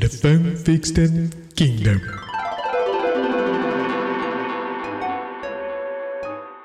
the Fun Fixed Kingdom.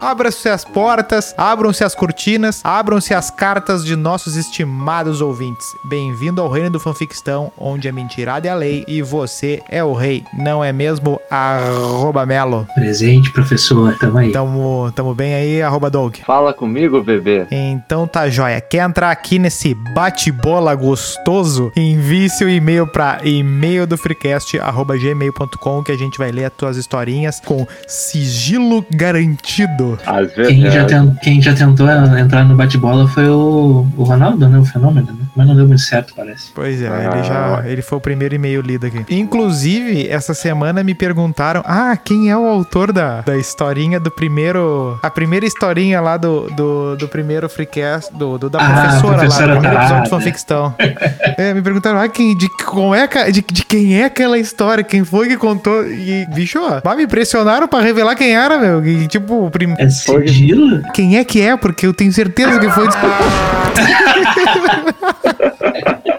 Abram-se as portas, abram-se as cortinas, abram-se as cartas de nossos estimados ouvintes. Bem-vindo ao reino do fanfictão, onde a mentirada é a lei e você é o rei, não é mesmo? Arroba Melo. Presente, professor, tamo aí. Tamo, tamo bem aí, arroba Doug. Fala comigo, bebê. Então tá joia. Quer entrar aqui nesse bate-bola gostoso? Envie seu e-mail pra e-mail do freecast, arroba gmail.com, que a gente vai ler as tuas historinhas com sigilo garantido. Às vezes. Quem já, quem já tentou entrar no bate-bola foi o, o Ronaldo, né? O fenômeno, né? Mas não deu muito certo, parece. Pois é, Ah. ele já ele foi o primeiro e-mail lido aqui. Inclusive, essa semana me perguntaram: ah, quem é o autor da, da historinha do primeiro. A primeira historinha lá do, do, do primeiro freecast, do, do- da Ah, professora, professora lá, do primeiro episódio de fanfictão. é, me perguntaram: ah, quem, de, como é, de, de quem é aquela história? Quem foi que contou? E, bicho, bah, me impressionaram pra revelar quem era, meu. E, tipo, o prim... É sigilo? quem é que é? Porque eu tenho certeza que foi.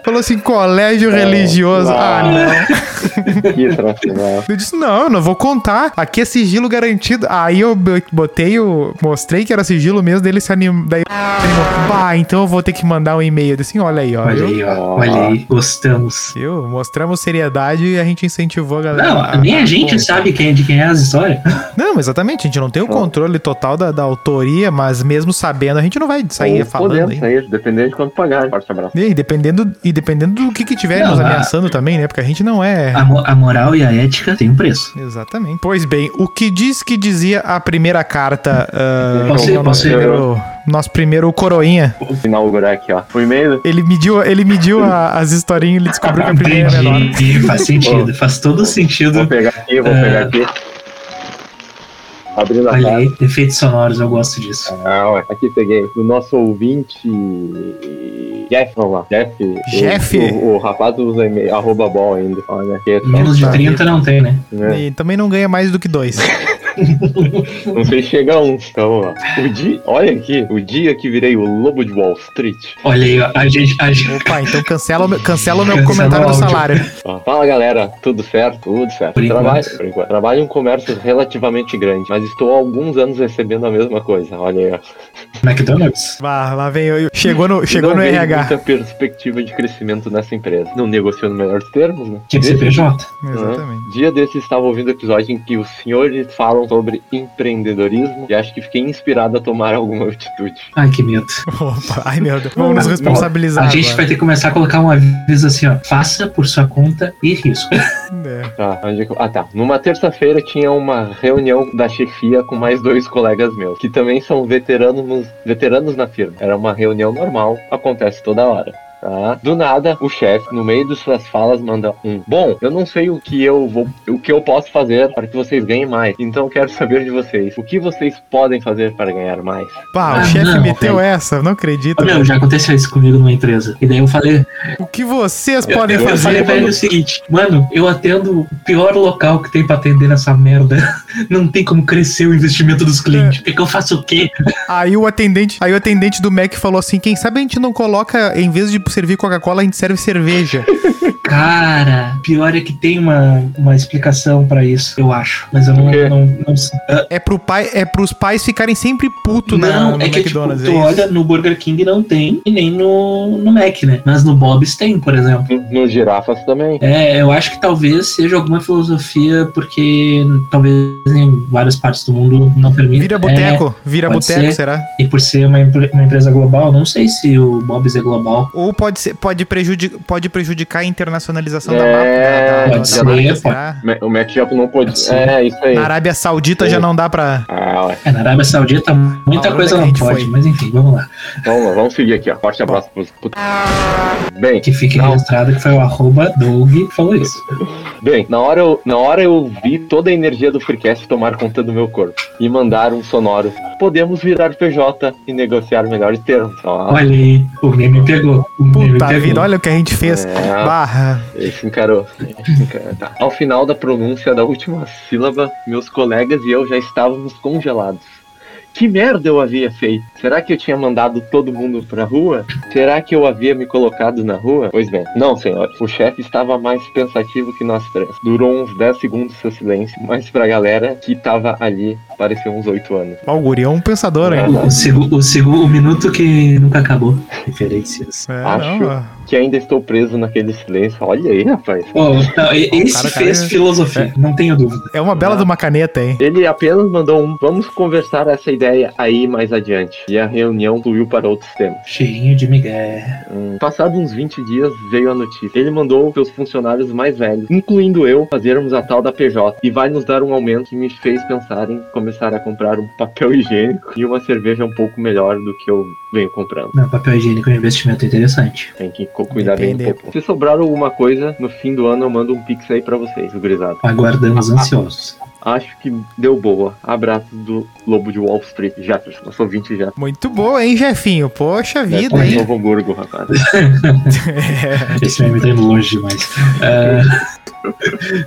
Falou assim, colégio religioso. Ah, não. que tradicional. Eu disse, não, eu não vou contar. Aqui é sigilo garantido. Aí eu botei o. Mostrei que era sigilo mesmo, dele se animou. Daí ele animou. Bah, então eu vou ter que mandar um e-mail. Eu disse, assim, olha aí, ó. Olha eu, aí, ó. Olha aí, gostamos. eu- mostramos seriedade e a gente incentivou a galera. Não, nem a gente contar. sabe quem, de quem é as histórias. Não, exatamente. A gente não tem o controle total da, da autoria, mas mesmo sabendo, a gente não vai sair Ou falando podemos aí. sair, dependendo de quanto pagar. Forte abraço. E dependendo, e dependendo do que, que tiver Não, nos a- ameaçando também, né? Porque a gente não é. A, mo- a moral e a ética têm um preço. Exatamente. Pois bem, o que diz que dizia a primeira carta? ah, Posso ir, é posso ir? primeiro, nosso primeiro coroinha. Vou inaugurar aqui, ó. O e-mail. Ele mediu, ele mediu a- as historinhas e ele descobriu que a primeira é menor. Entendi, faz sentido, faz todo Vou sentido. pegar aqui, vou É. pegar aqui. Abrindo a Olha casa. aí, efeitos sonoros, eu gosto disso. Ah, ué. Aqui peguei. Do nosso ouvinte. Jeff, vamos lá. Jeff. o- Jeff? O, o, rapaz usa e-mail, arroba ball ainda. Olha, que é Menos de Tá. 30 não tem, né? né? E também não ganha mais do que dois. Não sei se chega a um. Então vamos lá. O dia, olha aqui, o dia que virei o lobo de Wall Street. Olha aí, a gente. A gente... Opa, então cancela, o meu- cancela o meu Cancela comentário o do salário. Ó, Fala galera, tudo certo? Tudo certo. Por. Trabalho, por enquanto. Trabalho em um comércio relativamente grande, mas estou há alguns anos recebendo a mesma coisa. Olha aí. ó. McDonald's? Vá, lá vem eu. Chegou no, chegou Não no RH. muita perspectiva de crescimento nessa empresa. Não negociou nos melhores termos, né? Tinha que ser Desse- PJ. Exatamente. Dia desses estava ouvindo o episódio em que os senhores falam sobre empreendedorismo e acho que fiquei inspirado a tomar alguma atitude. Ai, que medo. Opa, ai meu Deus. Vamos nos responsabilizar. A gente agora. vai ter que começar a colocar um aviso assim, ó. Faça por sua conta e risco. É. Tá, onde Ah, tá. Numa terça-feira tinha uma reunião da chefia com mais dois colegas meus, que também são veteranos, veteranos na firma. Era uma reunião normal, acontece toda hora. Tá? Do nada, o chefe, no meio de suas falas, manda um. Bom, eu não sei o que eu vou, o que eu posso fazer para que vocês ganhem mais. Então quero saber de vocês. O que vocês podem fazer para ganhar mais? Pá, o Ah, chefe não, meteu essa, não acredito. Meu, já aconteceu isso comigo numa empresa. E daí eu falei, O que vocês podem eu eu falei fazer? pra ele o seguinte, mano, eu atendo o pior local que tem pra atender nessa merda. Não tem como crescer o investimento dos clientes. É que eu faço o quê? Aí o atendente, aí o atendente do Mac falou assim: quem sabe a gente não coloca, em vez de servir Coca-Cola, a gente serve cerveja. Cara, pior é que tem uma, uma explicação pra isso, eu acho. Mas eu não, O quê? não, não sei. Ah, É pro pai, é pros pais ficarem sempre puto na, Não, no é que tipo, McDonald's. tu é isso. olha no Burger King não tem e nem no, no Mac, né? Mas no Bob's tem, por exemplo. No- Nos girafas também. É, eu acho que talvez seja alguma filosofia, porque talvez em várias partes do mundo não permita. Vira boteco, vira É, pode boteco, ser. será? É, e por ser uma, uma empresa global, não sei se o Bob's é global. Ou pode, ser, pode, prejudi pode prejudicar a internacionalização da, É, marca, da, da, pode da ser, marca, pode. O Mac não pode. Pode ser. É, isso aí. Na Arábia Saudita É. já não dá pra. Ah, ué. É, na Arábia Saudita muita coisa é não pode, foi? mas enfim, vamos lá. Vamos lá, vamos seguir aqui, ó. Forte abraço pros. pros- Bem, Que fique Não. registrado que foi o arroba Doug que falou isso. bem, na hora, eu, na hora eu vi toda a energia do Freecast tomar conta do meu corpo e mandar um sonoro. Podemos virar PJ e negociar melhores termos. Ó, Olha aí, o meme pegou. O meme Puta pegou. vida, olha o que a gente fez. É. Barra. Esse encarou. Esse encarou. Tá. Ao final da pronúncia da última sílaba, meus colegas e eu já estávamos congelados. Que merda eu havia feito? Será que eu tinha mandado todo mundo pra rua? Será que eu havia me colocado na rua? Pois bem, não, senhor. O chefe estava mais pensativo que nós três. Durou uns 10 segundos seu silêncio, mas pra galera que tava ali, pareceu uns 8 anos. Ó, o guri é um pensador, hein? O, o, o, o minuto que nunca acabou. Referências. É, Acho não, que ainda estou preso naquele silêncio. Olha aí, rapaz. Ó, não, esse cara, fez cara, filosofia, não tenho dúvida. É uma bela de uma caneta, hein? Ele apenas mandou um vamos conversar essa ideia aí mais adiante. E a reunião fluiu para outros temas. Cheirinho de Miguel. Hum, Passado uns 20 dias veio a notícia. Ele mandou seus funcionários mais velhos, incluindo eu, fazermos a tal da PJ e vai nos dar um aumento que me fez pensar em começar a comprar um papel higiênico e uma cerveja um pouco melhor do que eu venho comprando. Não, papel higiênico é um investimento interessante. Tem que cuidar bem um pouco. Se sobrar alguma coisa, no fim do ano eu mando um pix aí pra vocês, gurizada. Aguardamos ansiosos. Acho que deu boa. Abraço do Lobo de Wall Street, Jefferson. Eu sou 20 já. Muito boa, hein, Jefinho? Poxa vida, É, hein? Novo Hamburgo, rapaz. Esse meme tá indo longe demais. Ah,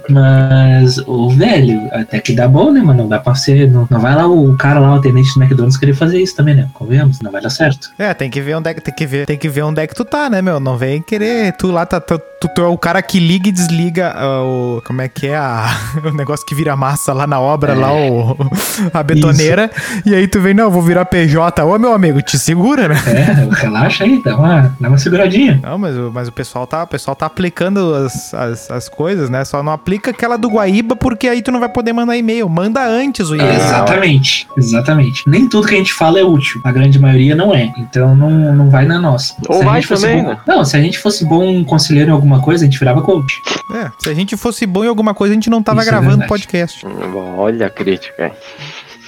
mas, o velho, até que dá bom, né, mano? Não dá pra ser. Não, não vai lá o cara lá, o atendente do McDonald's, querer fazer isso também, né? Convenhamos, não vai dar certo. É, tem que ver onde é que tem que ver, tem que ver onde é que tu tá, né, meu? Não vem querer tu lá tá tu, tu, tu é o cara que liga e desliga ah, o como é que é a, o negócio que vira massa lá na obra, lá o a betoneira, e aí tu vem, não, eu vou virar PJ. Ô, meu amigo, te segura, né? É, relaxa aí, dá uma, dá uma seguradinha. Não, mas, o- mas o pessoal tá, o pessoal tá aplicando as, as, as coisas, né? Só não aplica aquela do Guaíba, porque aí tu não vai poder mandar e-mail. Manda antes o e-mail. Exatamente, exatamente. Nem tudo que a gente fala é útil. A grande maioria não é. Então não, não vai na nossa. Ou Se a vai gente fosse também, bom- né? Não, se a gente fosse bom conselheiro em alguma coisa, a gente virava coach. É, se a gente fosse bom em alguma coisa, a gente não tava Isso é gravando verdade. podcast. Olha a crítica.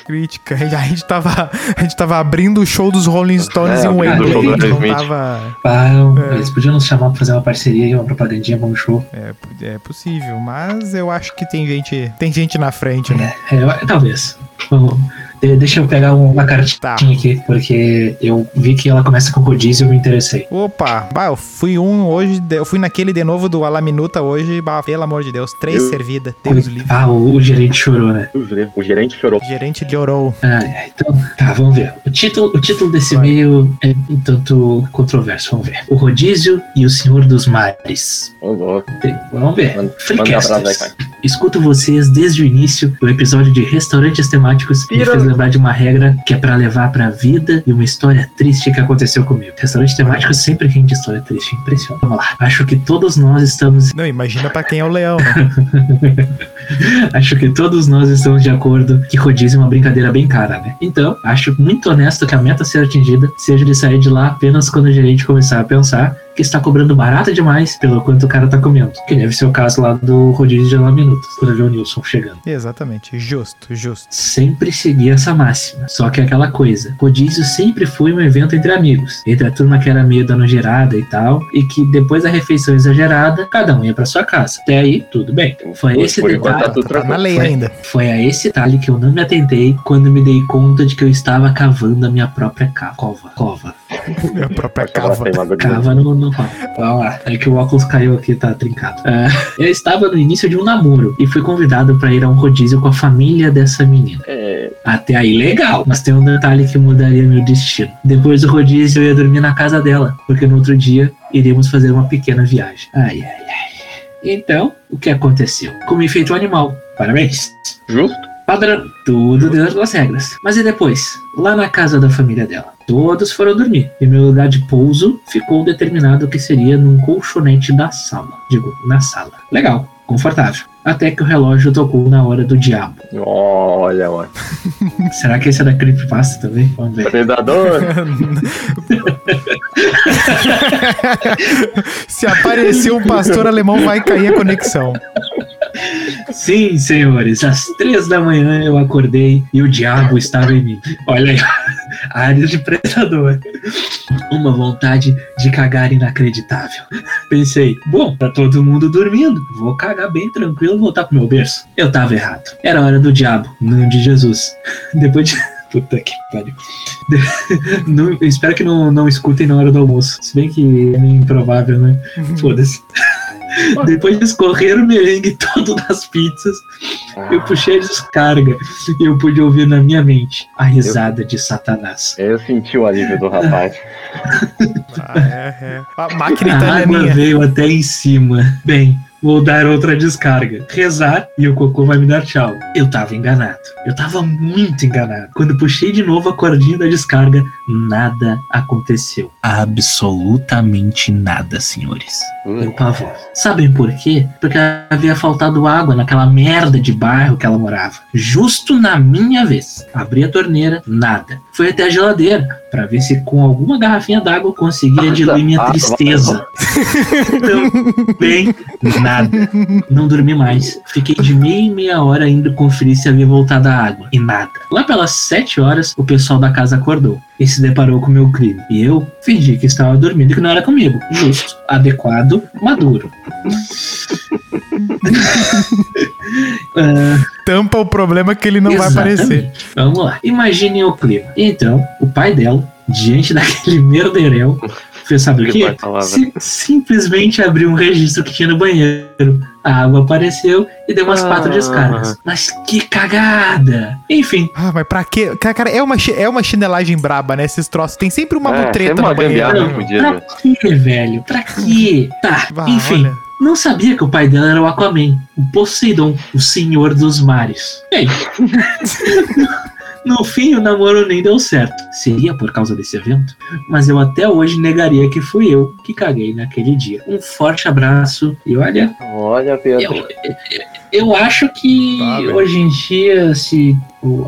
Crítica. A gente tava, a gente tava abrindo o show dos Rolling Stones É, em Wembley. não Aerosmith. tava. Ah, É. Eles podiam nos chamar pra fazer uma parceria e uma propagandinha, um show. É, é possível, mas eu acho que tem gente, tem gente na frente, né? É, eu- talvez. Vamos- deixa eu pegar um, uma cartinha Tá. aqui, porque eu vi que ela começa com rodízio e eu me interessei. Opa, bah, eu fui um hoje, eu fui naquele de novo do Alaminuta hoje, bah, pelo amor de Deus, três Eu- servidas, Deus livre. Ah, o, o gerente chorou, né? O gerente chorou. O gerente llorou. Ah, é, então, tá, vamos ver. O título, o título desse Vai. e-mail é um tanto controverso, vamos ver. O rodízio e o senhor dos mares. Ô, louco. Vamos ver. Manda- Freecasters. manda Escuto vocês desde o início do episódio de restaurantes temáticos e me fez lembrar de uma regra que é pra levar pra vida e uma história triste que aconteceu comigo. Restaurante temático sempre rende história triste, impressiona. Vamos lá. Acho que todos nós estamos Não, imagina pra quem é o leão, né? Acho que todos nós estamos de acordo que rodízio é uma brincadeira bem cara, né? Então, acho muito honesto que a meta a ser atingida seja de sair de lá apenas quando a gerente começar a pensar que está cobrando barato demais pelo quanto o cara tá comendo. Que deve ser o caso lá do rodízio de lá minutos, quando o Nilson chegando. Exatamente, justo, justo. Sempre segui essa máxima. Só que é aquela coisa, rodízio sempre foi um evento entre amigos, entre a turma que era meio dando gerada e tal, e que depois da refeição exagerada, cada um ia pra sua casa. Até aí, tudo bem. Foi Por- esse detalhe. tá tudo Tá na lei Foi. ainda. Foi a esse detalhe que eu não me atentei quando me dei conta de que eu estava cavando a minha própria cova. Cova. Minha própria cava. Cava no, no cova. Vamos lá. É que o óculos caiu aqui, tá trincado. Ah, eu estava no início de um namoro e fui convidado para ir a um rodízio com a família dessa menina. É, Até aí, legal. Mas tem um detalhe que mudaria meu destino. Depois do rodízio, eu ia dormir na casa dela, porque no outro dia iríamos fazer uma pequena viagem. Ai, ai, ai. Então, o que aconteceu? Comi feito um animal. Parabéns. justo? Padrão, tudo dentro das regras. Mas e depois? Lá na casa da família dela. Todos foram dormir. E meu lugar de pouso ficou determinado que seria num colchonete da sala. Digo, na sala. Legal, confortável. Até que o relógio tocou na hora do diabo. Olha, mano. Será que esse é da Creepypasta também? Vamos ver. Predador. Se aparecer um pastor alemão, vai cair a conexão. Sim, senhores, às três da manhã eu acordei e o diabo estava em mim. Olha aí, áreas de predador. Uma vontade de cagar inacreditável. Pensei, bom, tá todo mundo dormindo, vou cagar bem tranquilo e voltar pro meu berço. Eu tava errado. Era hora do diabo, não de Jesus. Depois de. Puta que pariu. Não- espero que não, não escutem na hora do almoço. Se bem que é improvável, né? Foda-se. Depois de escorrer o merengue todo das pizzas, eu puxei a descarga e eu pude ouvir na minha mente a risada de Satanás. Eu senti o alívio do rapaz. Ah, é, é. A máquina A água veio até em cima. Bem, vou dar outra descarga. Rezar e o cocô vai me dar tchau. Eu tava enganado. Eu tava muito enganado. Quando puxei de novo a cordinha da descarga, nada aconteceu. Absolutamente nada, senhores. Meu pavor. Sabem por quê? Porque havia faltado água naquela merda de bairro que ela morava. Justo na minha vez. Abri a torneira, nada. Fui até a geladeira para ver se com alguma garrafinha d'água eu conseguia diluir minha tristeza. Também nada. Não dormi mais. Fiquei de meia em meia hora indo conferir se havia voltado a água. E nada. Lá pelas sete horas, o pessoal da casa acordou e se deparou com o meu crime. E eu fingi que estava dormindo e que não era comigo. Justo, adequado, maduro. Ah, Tampa o problema que ele não vai aparecer. Vamos lá. Imaginem o clima. Então, o pai dela, diante daquele merderel, fez sabe o Que quê? boa palavra. Si- simplesmente abriu um registro que tinha no banheiro. A água apareceu e deu umas Ah. quatro descargas. Mas que cagada! Enfim, Ah, mas pra quê? Cara, cara, é uma, é uma chinelagem braba, né? Esses troços. Tem sempre uma É, mutreta no banheiro. fudida. pra quê, velho? Pra quê? Tá, Bah, enfim. olha. Não sabia que o pai dela era o Aquaman, o Poseidon, o senhor dos mares. Bem, no fim o namoro nem deu certo. Seria por causa desse evento? Mas eu até hoje negaria que fui eu que caguei naquele dia. Um forte abraço e olha, Olha, Pedro. eu, eu acho que Tá, hoje em dia, se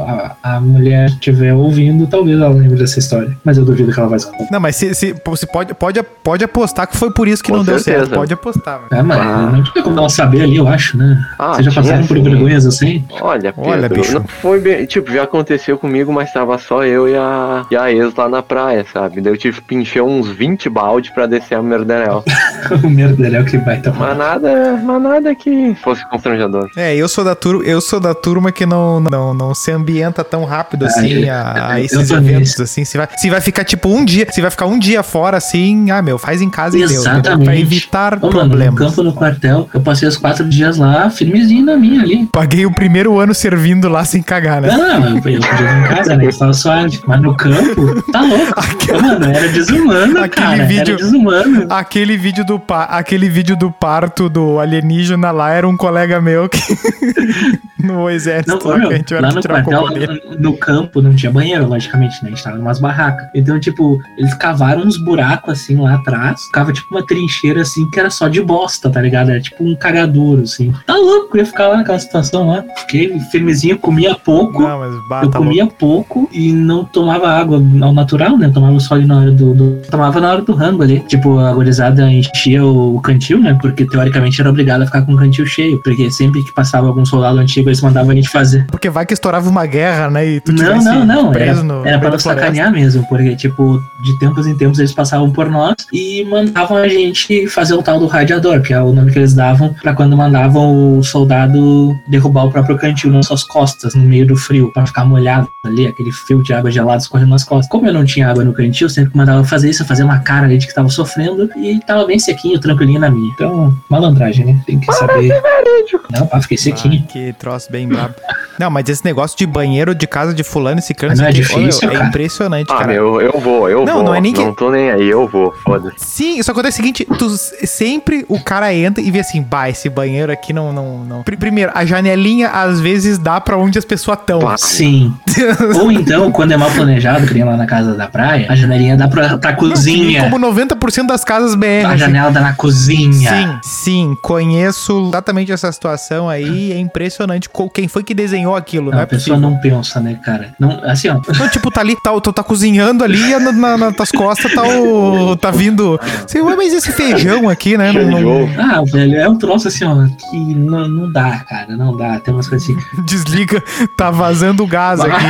a, a mulher estiver ouvindo, talvez ela lembre dessa história. Mas eu duvido que ela vai escutar. Não, mas se, se, você pode, pode, pode apostar que foi por isso que Com não deu certeza. certo. Pode apostar, velho. É, mas Ah. não tinha como ela saber ali, eu acho, né? Ah, Vocês já passaram por vergonhas assim? Olha, Pedro, Olha, bicho. não foi bem. Tipo, já aconteceu comigo, mas tava só eu e a, e a ex lá na praia, sabe? Daí eu tive que encher uns 20 balde pra descer a merderel. o merdeléu que vai tomar. mas nada, mas nada que fosse constrangedor. É, eu sou da turma, eu sou da turma que não, não, não se ambienta tão rápido assim a, a esses eventos assim. Se vai, se vai ficar tipo um dia, se vai ficar um dia fora assim, ah meu, faz em casa e deu? Exatamente. Pra evitar Ô, mano, no problemas. campo, no quartel, eu passei os quatro dias lá, firmezinho na minha ali. Paguei o primeiro ano servindo lá sem cagar, né? Não, não, eu, podia vir em casa, né? Eu tava suave. Mas no campo, tá louco. Ô, Mano, era desumano, Aquele cara. vídeo- desumano. Aquele vídeo do pa- aquele vídeo do parto do alienígena lá era um colega meu que no exército Não, lá, meu, que a gente vai lá no no, campo, não tinha banheiro, logicamente, né? A gente tava numas barracas. Então, tipo, eles cavaram uns buracos assim lá atrás. Ficava tipo uma trincheira assim que era só de bosta, tá ligado? Era tipo um cagadouro, assim. Tá louco, eu ia ficar lá naquela situação lá. Fiquei firmezinho, comia pouco. Não, mas bah, Eu tá comia pouco e não tomava água ao natural, né? Eu tomava só ali na hora do, do- Tomava na hora do rango ali. Tipo, a gorizada enchia o, o cantil, né? Porque teoricamente era obrigado a ficar com o cantil cheio. Porque sempre que passava algum soldado antigo, eles mandavam a gente fazer. Porque vai que estourava uma guerra, né? E tu Não, não, não. Era, preso no era pra sacanear mesmo. Porque, tipo, de tempos em tempos eles passavam por nós e mandavam a gente fazer o tal do radiador, que é o nome que eles davam pra quando mandavam o soldado derrubar o próprio cantil nas suas costas, no meio do frio, pra ficar molhado ali, aquele fio de água gelada escorrendo nas costas. Como eu não tinha água no cantil, eu sempre mandava fazer isso, eu fazia uma cara ali de que tava sofrendo e tava bem sequinho, tranquilinho na minha. Então, malandragem, né? Tem que saber. Não, pá, fiquei sequinho. Ah, que troço bem brabo. Não, mas esse negócio de banheiro de casa de fulano e ciclano, não é olha, difícil, é cara. impressionante, Ah, cara. meu, eu vou, eu Não, vou. não é nem que- Não tô nem aí, eu vou, foda-se. Sim, só acontece o seguinte, tu sempre o cara entra e vê assim, bah, esse banheiro aqui não, não, não. Pri- Primeiro, a janelinha às vezes dá pra onde as pessoas estão. Ah, Sim. Ou então, quando é mal planejado, que nem lá na casa da praia, a janelinha dá pra, pra cozinha. Como 90% das casas BR. A assim. janela dá na cozinha. Sim, sim, conheço exatamente essa situação aí. É impressionante quem foi que desenhou aquilo, Não, não, é a pessoa possível. não pensa, né, cara? Não, assim, ó. Não, tipo, tá ali, tá, tu tá cozinhando ali e na, na, nas tuas costas tá o. tá vindo. Sei, ué, mas esse feijão aqui, né? Não, não-. Ah, velho, é um troço assim, ó, que não, não dá, cara, não dá. Tem umas coisas assim. desliga, tá vazando gás aqui.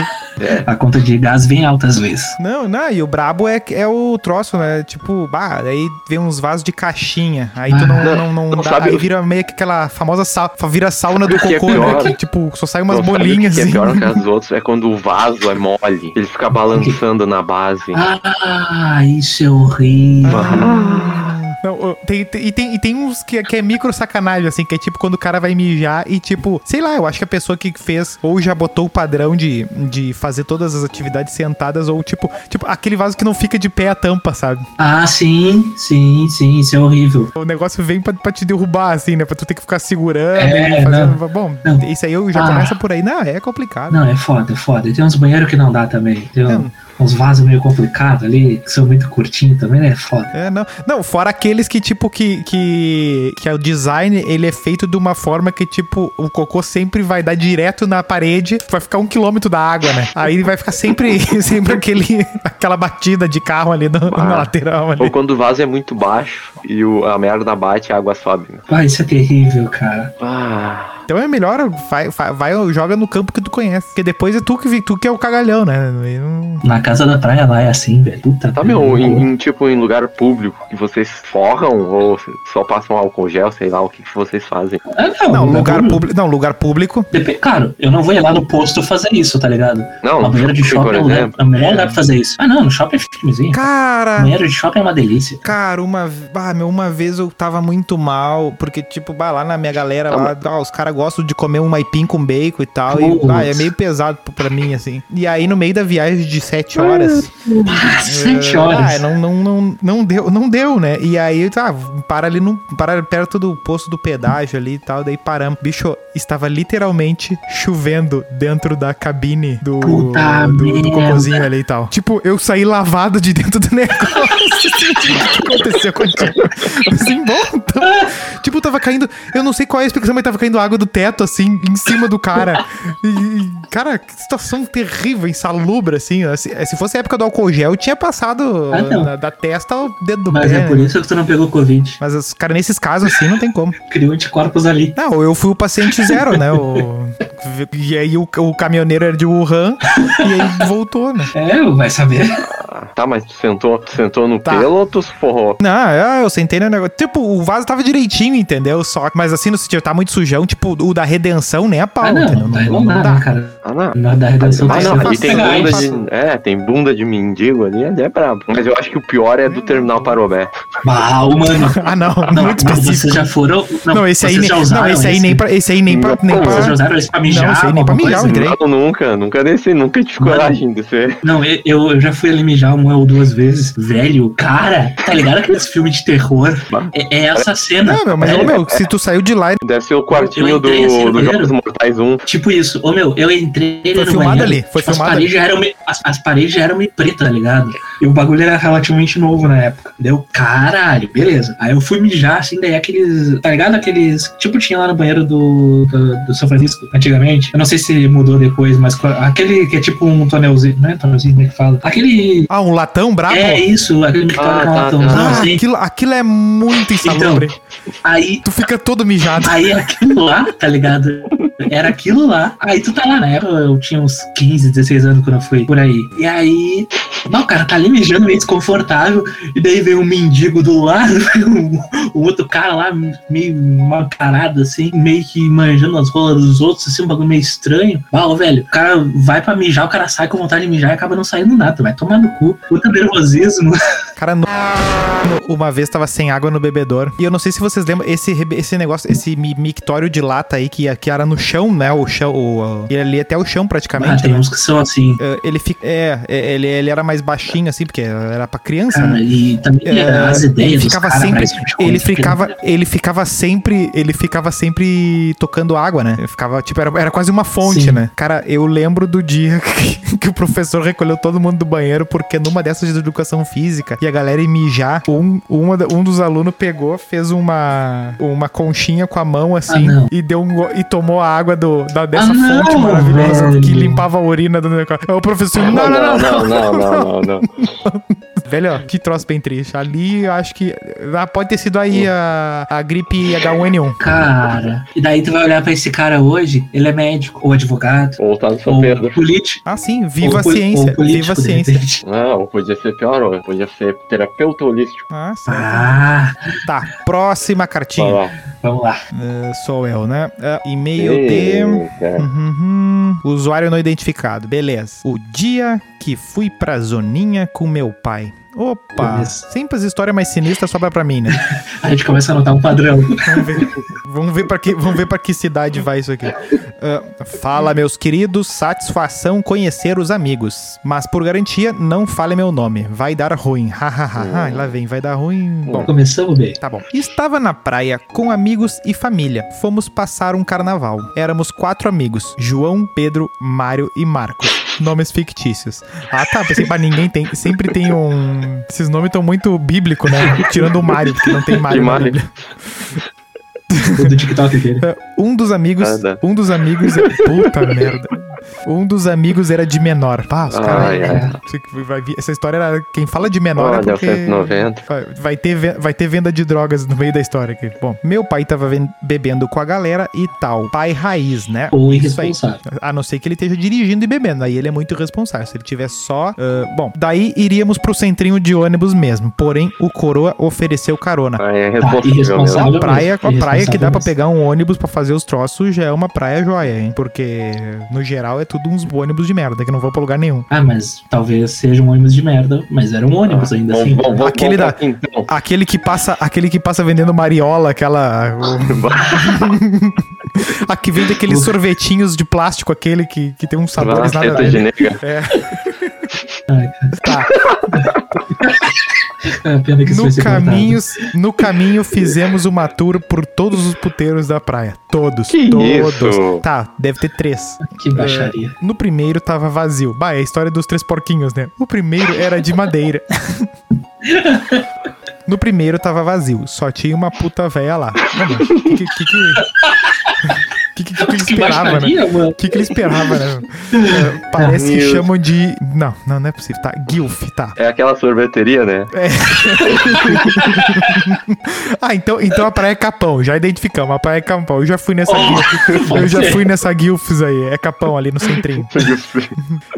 A conta de gás vem alta às vezes. Não, não, e o brabo é, é o troço, né? Tipo, bah, aí vem uns vasos de caixinha. Aí tu não, Ah. não, não, Não dá, sabe aí o- vira meio que aquela famosa sa, vira sauna do o que é cocô, né? Que, tipo, só sai umas Não, sabe bolinhas o que é assim. pior que as outras é quando o vaso é mole. Ele fica balançando na base. Ah, isso é horrível. Ah, Não, tem, tem- e, tem, e tem uns que, que é micro sacanagem, assim, que é tipo quando o cara vai mijar e tipo, sei lá, eu acho que a pessoa que fez ou já botou o padrão de, de fazer todas as atividades sentadas, ou tipo, tipo, aquele vaso que não fica de pé a tampa, sabe? Ah, sim, sim, sim, isso é horrível. O negócio vem pra, pra te derrubar, assim, né? Pra tu ter que ficar segurando É, e fazendo. Bom, Não. isso aí eu já Ah. começa por aí. Não, é complicado. Não, é foda, é foda. Tem uns banheiros que não dá também. Tem um- Não. Uns vasos meio complicados ali, que são muito curtinhos também, né? É foda. É, não. Não, fora aqueles que, tipo, que, que, que é o design, ele é feito de uma forma que, tipo, o cocô sempre vai dar direto na parede, vai ficar um quilômetro da água, né? Aí ele vai ficar sempre, sempre aquele, aquela batida de carro ali no- na Ah. lateral ali. Ou quando o vaso é muito baixo e o- a merda bate, a água sobe. né? Ah, isso é terrível, cara. Ah, Então é melhor, vai, vai, vai, joga no campo que tu conhece. Porque depois é tu que, tu que é o cagalhão, né? Não- Na casa da praia lá é assim, velho. Puta tá, meu, em, em, tipo, em lugar público, que vocês forram ou só passam álcool gel, sei lá, o que, que vocês fazem. Ah, Não, lugar público. público. Não, lugar público. Depe- Claro, eu não vou ir lá no posto fazer isso, tá ligado? Não, a banheira de shopping, shopping é o, lugar, é o melhor lugar pra fazer isso. Ah, não, no shopping é firmezinho. Cara. Banheiro de shopping é uma delícia. Cara, uma, ah, meu, uma vez eu tava muito mal, porque, tipo, bah, lá na minha galera, lá, ah, os caras gostam de comer um aipim com bacon e tal, e bah, é meio pesado pra mim, assim. E aí, no meio da viagem de sete horas... Ah, sete eh, horas. Ah, não, não, não, não, deu, não deu, né? E aí, tá, para ali, no, para perto do posto do pedágio ali e tal, daí paramos. Bicho, estava literalmente chovendo dentro da cabine do, Puta do, do merda. cocôzinho ali e tal. Tipo, eu saí lavado de dentro do negócio. O que aconteceu contigo? Assim, bom, então, tipo, tava caindo. Eu não sei qual é a explicação, mas tava caindo água do teto, assim, em cima do cara. E, cara, que situação terrível, insalubre, assim. assim, Se fosse a época do álcool gel, eu tinha passado Ah, da, testa ao dedo do Mas pé. é por né? isso que tu não pegou Covid. Mas, cara, nesses casos, assim, não tem como. Criou anticorpos ali. Não, eu fui o paciente zero, né? O... E aí o, o caminhoneiro era de Wuhan e aí voltou, né? É, vai saber. Ah, tá, mas tu sentou, tu sentou no Tá. pelo ou tu se forrou? Não, eu, eu sentei no negócio. Tipo, o vaso tava direitinho, entendeu? Só que, mas assim, no sentido, tá muito sujão, tipo, o da redenção nem a pau, Ah, entendeu? não, daí não dá, né, cara? Ah, não. Na da redação Ah, tem não, ali tem bunda de. É, tem bunda de mendigo ali, ali é brabo. Mas eu acho que o pior é do terminal Parobé. Bah, mano. Ah, não, Não, muito não, específico. vocês já foram. Não, Não, esse aí, nem, já não, usaram esse aí nem pra, esse aí nem pra, nem Não, pra- Vocês já usaram isso pra mijar? Não, isso aí nem pra mijar, eu entrei. Não, nunca, nunca desci, nunca tive coragem de ser. Não, eu, eu eu já fui ali mijar uma ou duas vezes. Velho, cara, tá ligado aqueles filmes de terror? É, é essa cena. Não, meu, mas, ô, meu, se tu saiu de lá, Deve ser o quartinho do, assim do banheiro. Jogos Mortais 1. Tipo isso. Ô meu, eu entrei Foi no filmado banheiro, ali, foi as filmado paredes já eram meio, as, as paredes já eram meio pretas, tá ligado? E o bagulho era relativamente novo na época. Deu caralho, beleza. Aí eu fui mijar, assim, daí aqueles. Tá ligado? Aqueles. Tipo, tinha lá no banheiro do, do, do São Francisco, antigamente. Eu não sei se mudou depois, mas aquele que é tipo um tonelzinho. Não é tonelzinho, como é que fala? Aquele. ah, um latão brabo. É isso, aquele mictório Ah, com tá, Ah, assim. aquilo, aquilo é muito insalubre. Aí Tu fica todo mijado. Aí aquilo lá, tá ligado? Era aquilo lá. Aí tu tá lá, né? Eu, eu tinha uns 15, 16 anos quando eu fui por aí. E aí. Não, o cara tá ali mijando meio desconfortável. E daí veio um mendigo do lado, um, um outro cara lá, meio mal assim, meio que manjando as rolas dos outros, assim, um bagulho meio estranho. Uau, velho, o cara vai pra mijar, o cara sai com vontade de mijar e acaba não saindo nada. Vai tomar no cu. Puta nervosismo. Cara, no- uma vez tava sem água no bebedor. E eu não sei se vocês lembram, esse, esse negócio, esse mi- mictório de lata aí, que, que era no chão, né? O chão, o, ele ali até o chão Ah, praticamente. tem né? uns que são assim. É, Ele fica. É, é, ele, ele era mais baixinho, assim, porque era pra criança, Cara, né? e também É, as ideias ele dos ficava sempre tipo ele ficava ele ficava sempre ele ficava sempre tocando água né Ele ficava tipo era, era quase uma fonte Sim. né cara eu lembro do dia que, que o professor recolheu todo mundo do banheiro porque numa dessas de educação física e a galera ia mijar um uma um dos alunos pegou fez uma uma conchinha com a mão assim Ah, não. e deu um e tomou a água do da, dessa Ah, não, fonte maravilhosa velho. que limpava a urina do negócio o professor não não não, não, não, não, não, não. Velho, que troço bem triste. Ali, eu acho que. ah, pode ter sido aí a, a gripe H1N1. Cara, e daí tu vai olhar pra esse cara hoje, ele é médico, ou advogado, Ou tá no São ou Pedro. político. Ah, sim, viva ou a ciência. ou político, Viva a ciência. Não, podia ser pior, ou podia ser terapeuta holístico. Ah, sim. Ah, Tá, próxima Vai cartinha. lá. vamos lá. Eh, sou eu, né? Eh, e-mail de. Eita. Uhum. Usuário não identificado, beleza. O dia que fui pra zoninha com meu pai. Opa! Sempre as histórias mais sinistras sobra pra mim, né? A gente começa a notar um padrão. Vamos ver, vamos ver, pra, que, vamos ver pra que cidade vai isso aqui. Ah, fala, meus queridos, satisfação conhecer os amigos. Mas por garantia, não fale meu nome. Vai dar ruim. Hahaha. Ai, lá vem, vai dar ruim. Bom. Começamos bem. Tá bom. Estava na praia com amigos e família. Fomos passar um carnaval. Éramos quatro amigos: João, Pedro, Mário e Marcos. Nomes fictícios. Ah, tá. Pensei, mas ninguém tem. Sempre tem um. Esses nomes estão muito bíblicos, né? Tirando o Mário, porque não tem Mário. Que do TikTok aquele. Um dos amigos. Nada. Um dos amigos. Puta merda. Um dos amigos era de menor. Pá, os Ai, caras. vai vir- Essa história era. Quem fala de menor é Olha, o porque. 190. Vai, ter, vai ter venda de drogas no meio da história aqui. Bom, meu pai tava bebendo com a galera e tal. Pai raiz, né? Ou Isso aí. irresponsável. A não ser que ele esteja dirigindo e bebendo. Aí ele é muito irresponsável. Se ele tiver só. ah, bom, daí iríamos pro centrinho de ônibus mesmo. Porém, o coroa ofereceu carona. Ah, é Tá, responsável irresponsável. mesmo. A praia, praia que dá mesmo. pegar um ônibus pra fazer os troços já é uma praia joia, hein? Porque, no geral, é tudo uns ônibus de merda que não vão pra lugar nenhum. Ah, mas talvez seja um ônibus de merda, mas era um ônibus ainda Bom, assim. bom, vamos Aquele da- então. Aquele que passa, aquele que passa vendendo mariola, aquela. a que vende aqueles sorvetinhos de plástico, aquele que, que tem uns sabores nada de nega. Ai, Tá. cara, pena que isso No vai ser caminho, no caminho fizemos uma tour por todos os puteiros da praia. Todos. Que todos. isso? Tá, deve ter três. Que baixaria. No primeiro tava vazio. Bah, é a história dos três porquinhos, né? O primeiro era de madeira. No primeiro tava vazio, só tinha uma puta véia lá. Não, que que, que, que, que, que, que ele esperava, né? O que, que ele esperava, né? É, parece que chamam de. Não, não, não é possível. Tá, Guilf, tá. É aquela sorveteria, né? Ah, então, então a praia é Capão, já identificamos. A praia é Capão. Eu já fui nessa Oh, Guilf. Eu já fui nessa Guilfs aí. É Capão ali no centrinho.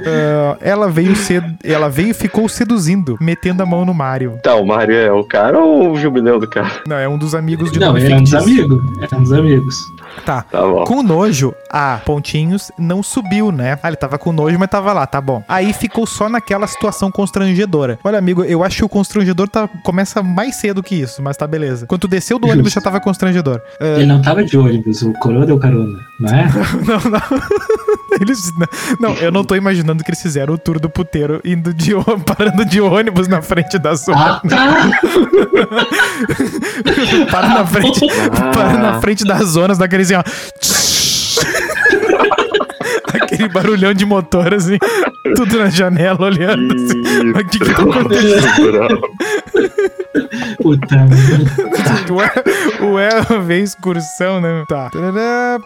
Ah, ela veio cedo. Ela veio e ficou seduzindo, metendo a mão no Mário. Tá, o Mario é o cara ou o jubileu do cara? Não, é um dos amigos de Não, era um dos amigos. Era um dos amigos. Tá. Tá bom. Com nojo, a pontinhos não subiu, né? Ah, ele tava com nojo, mas tava lá, tá bom. Aí ficou só naquela situação constrangedora. Olha, amigo, eu acho que o constrangedor tá, começa mais cedo que isso, mas tá beleza. Quando desceu do ônibus já tava constrangedor. Ah, Ele não tava de ônibus, o coroa deu carona, não é? não, não. Eles, não, eu não tô imaginando que eles fizeram o tour do puteiro indo de parando de ônibus na frente da zona. Ah, tá! para na frente, Ah. para na frente das zonas daquele assim, ó. Aquele barulhão de motor, assim, tudo na janela olhando. Assim. Mas o que que tá acontecendo? Puta merda. Ué, ué, veio excursão, né? Tá.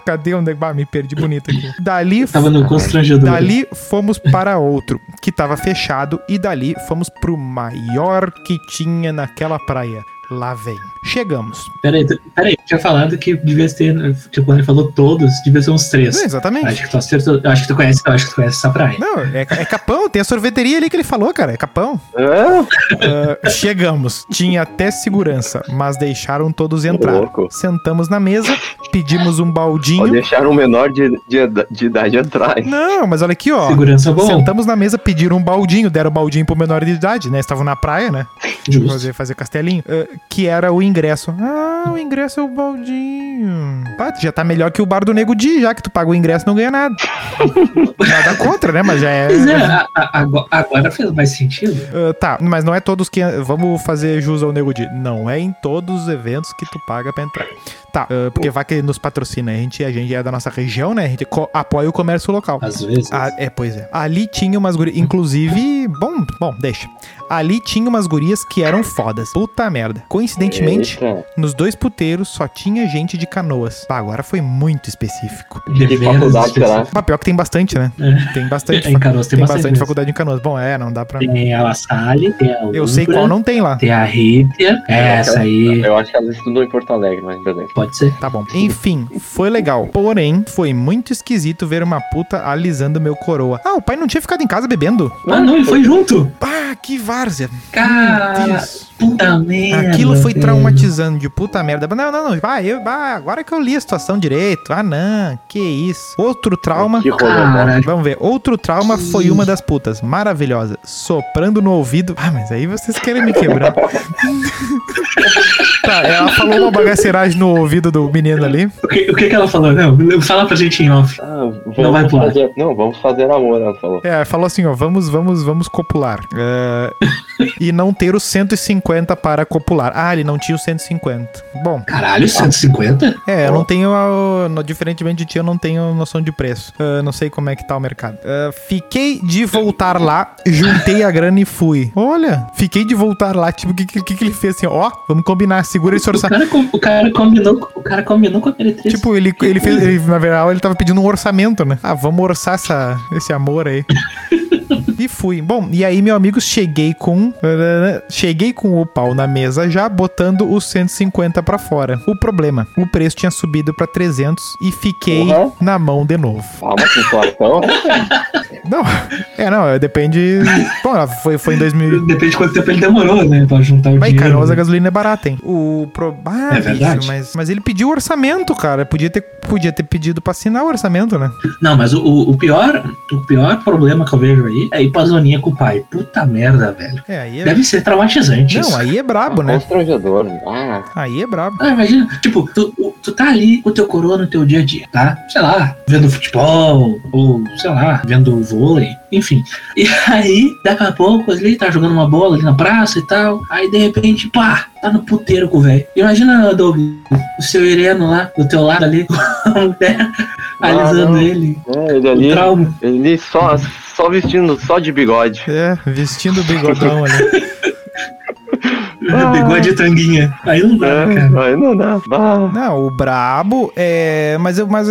Cadê onde? Ah, me perdi bonito aqui. Dali, Tava no constrangedor. dali fomos para outro, que tava fechado, e dali fomos pro maior que tinha naquela praia. Lá vem. Chegamos. Peraí, peraí, tinha falado que devia ter. Tipo, quando ele falou todos, devia ser uns três. É, exatamente. Acho que tu acho que tu conhece, eu acho que tu conhece essa praia. Não, é, é Capão, tem a sorveteria ali que ele falou, cara, é Capão. Ah, chegamos, tinha até segurança, mas deixaram todos entrar. Louco. Sentamos na mesa, pedimos um Ou baldinho. deixaram um menor de, de, de idade atrás. Não, mas olha aqui, ó. Segurança bom. Sentamos na mesa, pediram um baldinho, deram o baldinho pro menor de idade, né? Estavam na praia, né? Justo. Fazer, fazer castelinho. Ah, que era o ingresso. Ah, o ingresso é o baldinho. Pá, já tá melhor que o bar do Nego Di, já que tu paga o ingresso e não ganha nada. nada contra, né? Mas já é. Pois é, a- a- agora, fez mais sentido. Ah, tá, mas não é todos que. Vamos fazer jus ao Nego Di. Não é em todos os eventos que tu paga pra entrar. Tá, ah, porque vai que nos patrocina. A gente, a gente é da nossa região, né? A gente apoia o comércio local. Às vezes. Ah, é, pois é. Ali tinha umas gurias. Inclusive, bom, bom, deixa. Ali tinha umas gurias que eram fodas. Puta merda. Coincidentemente, Eita. nos dois puteiros só tinha gente de canoas. Pá, agora foi muito específico. Que Deveras faculdade será? Mas pior que tem bastante, né? É. Tem bastante. Em Canoas tem tem bastante bastante faculdade em canoas. Bom, é, não dá pra. Tem a La Salle, tem a Eu sei Umbra, qual não tem lá. Tem a Rítia. É, essa aí. Eu acho que elas estudam em Porto Alegre, mas beleza. Pode ser. Tá bom. Enfim, foi legal. Porém, foi muito esquisito ver uma puta alisando meu coroa. Ah, o pai não tinha ficado em casa bebendo? Ah, não, ele foi junto. Ah, que várzea. Cara. Deus. Puta merda. Aquilo foi velho. traumatizando de puta merda. Não, não, não. Vai, eu, vai, agora que eu li a situação direito. Ah, não. Que isso. Outro trauma. Que rolê Cara, Vamos ver. Outro trauma foi uma das putas. Maravilhosa. Soprando no ouvido. Ah, mas aí vocês querem me quebrar. tá, ela falou uma bagaceiragem no ouvido do menino ali. o que, o que que ela falou? Não, fala pra gente em off. Ah, vamos Não vai pular. fazer, Não, vamos fazer amor, ela falou. É, falou assim, ó, vamos, vamos, vamos copular. É, e não ter os 150 para copular. Ah, ele não tinha os 150. Bom, Caralho, 150? é, eu não tenho, a- diferentemente de ti, eu não tenho noção de preço. Ah, não sei como é que tá o mercado. Ah, fiquei de voltar lá, juntei a grana e fui. Olha, fiquei de voltar lá, tipo, o que, que, que ele fez assim, ó, vamos combinar, segura esse O orçamento. cara, com- o cara combinou, o cara combinou com a meretriz. Tipo, ele, ele fez, ele, na verdade, ele tava pedindo um orçamento, né? Ah, vamos orçar essa, esse amor aí. E fui. Bom, e aí, meu amigo, cheguei com. Cheguei com o pau na mesa já, botando os 150 pra fora. O problema: o preço tinha subido pra 300 e fiquei Uhum. na mão de novo. Ah, uma situação. Não, é, não, é, depende. Bom, foi, foi em 2000. Depende de quanto tempo ele demorou, né? Pra juntar o Mas, dinheiro. Canoas, a né? gasolina é barata, hein? O pro... Ah, É verdade. bicho, mas, mas ele pediu orçamento, cara. Podia ter, podia ter pedido pra assinar o orçamento, né? Não, mas o- o pior, o pior problema que eu vejo aí é ir pra zoninha com o pai. Puta merda, velho. É, aí é. Deve ser traumatizante isso. Não, aí é brabo, né? Constrangedor. Ah, Aí é brabo. Ah, imagina, tipo, tu, tu tá ali com o teu coroa no teu dia a dia, tá? Sei lá, vendo futebol, ou sei lá, vendo vôlei, enfim. E aí, daqui a pouco, ele tá jogando uma bola ali na praça e tal. Aí de repente, pá, tá no puteiro com o velho. Imagina, Doug, o seu Ireno lá, do teu lado ali, com a mulher alisando ele. é, ele ali, ele só, só vestindo só de bigode. É, vestindo o bigodão ali. Ah. Bigode e tanguinha. Aí não dá, É, cara. aí não dá. Bah. Não, o brabo é. Mas, eu- mas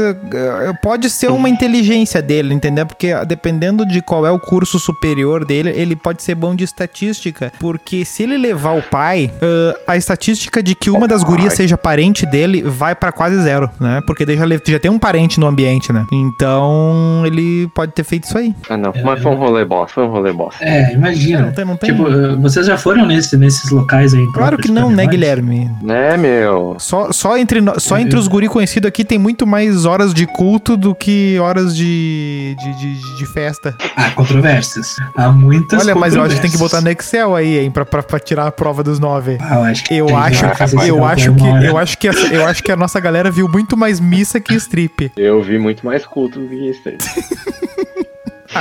pode ser uma inteligência dele, entendeu? Porque dependendo de qual é o curso superior dele, ele pode ser bom de estatística. Porque se ele levar o pai, ah, a estatística de que uma das gurias seja parente dele vai pra quase zero, né? Porque já, já tem um parente no ambiente, né? Então ele pode ter feito isso aí. Ah, não. Mas foi um rolê boss, foi um rolê boss. É, imagina. Não tem, não tem. Tipo, eh, vocês já foram nesse, nesses locais aí? Claro que não, né? Guilherme? Né, meu? Só, só, entre, no- só entre os guri conhecidos aqui tem muito mais horas de culto do que horas de, de, de, de festa. Há controvérsias. Há muitas Olha, mas eu acho que tem que botar no Excel aí, hein, pra, pra, pra tirar a prova dos nove. Ah, eu acho que Eu acho, eu acho que, eu acho que, essa- eu acho que a nossa galera viu muito mais missa que strip. Eu vi muito mais culto do que aí.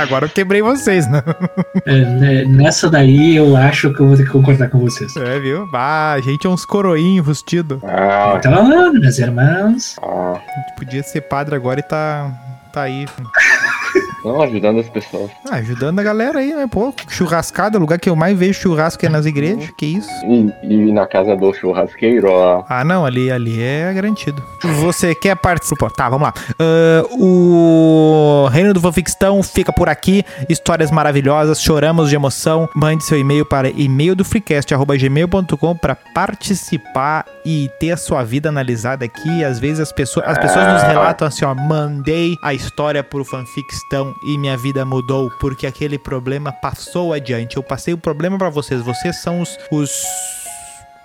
Agora eu quebrei vocês, né? É, né, nessa daí eu acho que eu vou ter que concordar com vocês. É, viu? Ah, a gente é uns coroinhos rustidos. Ah, Então, meus irmãos. ah. A gente podia ser padre agora e tá, tá aí. Não, ajudando as pessoas. Ah, ajudando a galera aí, né? Pô, churrascada, o lugar que eu mais vejo churrasco é nas igrejas. Que isso? E, e na casa do churrasqueiro, ó. Ah, não, ali, ali é garantido. Você quer participar? Tá, vamos lá. Ah, o Reino do Fanficstão fica por aqui. Histórias maravilhosas, choramos de emoção. Mande seu e-mail para e-mail do freecast.gmail.com para participar e ter a sua vida analisada aqui. Às vezes as pessoas, as pessoas nos relatam assim, ó, mandei a história pro Fanficstão e minha vida mudou porque aquele problema passou adiante. Eu passei o problema pra vocês. Vocês são os... os...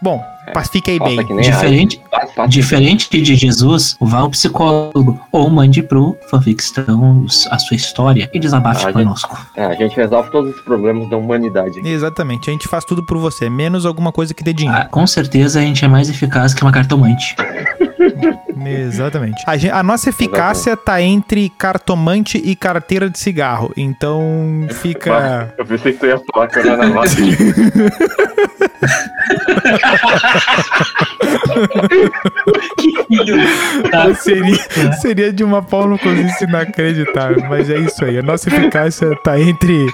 Bom, pa- fiquem Passa bem. Diferente, diferente de Jesus, vá ao psicólogo ou mande pro fanficstão a sua história e desabafe gente. conosco. É, a gente resolve todos os problemas da humanidade. Exatamente, a gente faz tudo por você, menos alguma coisa que dê dinheiro. Ah, com certeza a gente é mais eficaz que uma cartomante. Exatamente. A, gen- a nossa eficácia tá entre cartomante e carteira de cigarro. Então fica. Eu pensei que tu ia falar que filho da seria, seria de uma pau no cozice inacreditável. Mas é isso aí. A nossa eficácia tá entre.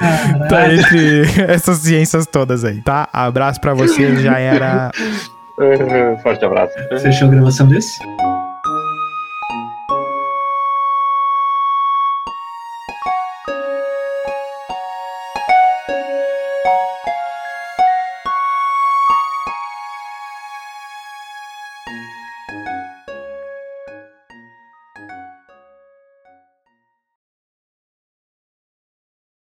Tá entre essas ciências todas aí, tá? Abraço pra vocês, já era. Forte abraço. Fechou a gravação desse?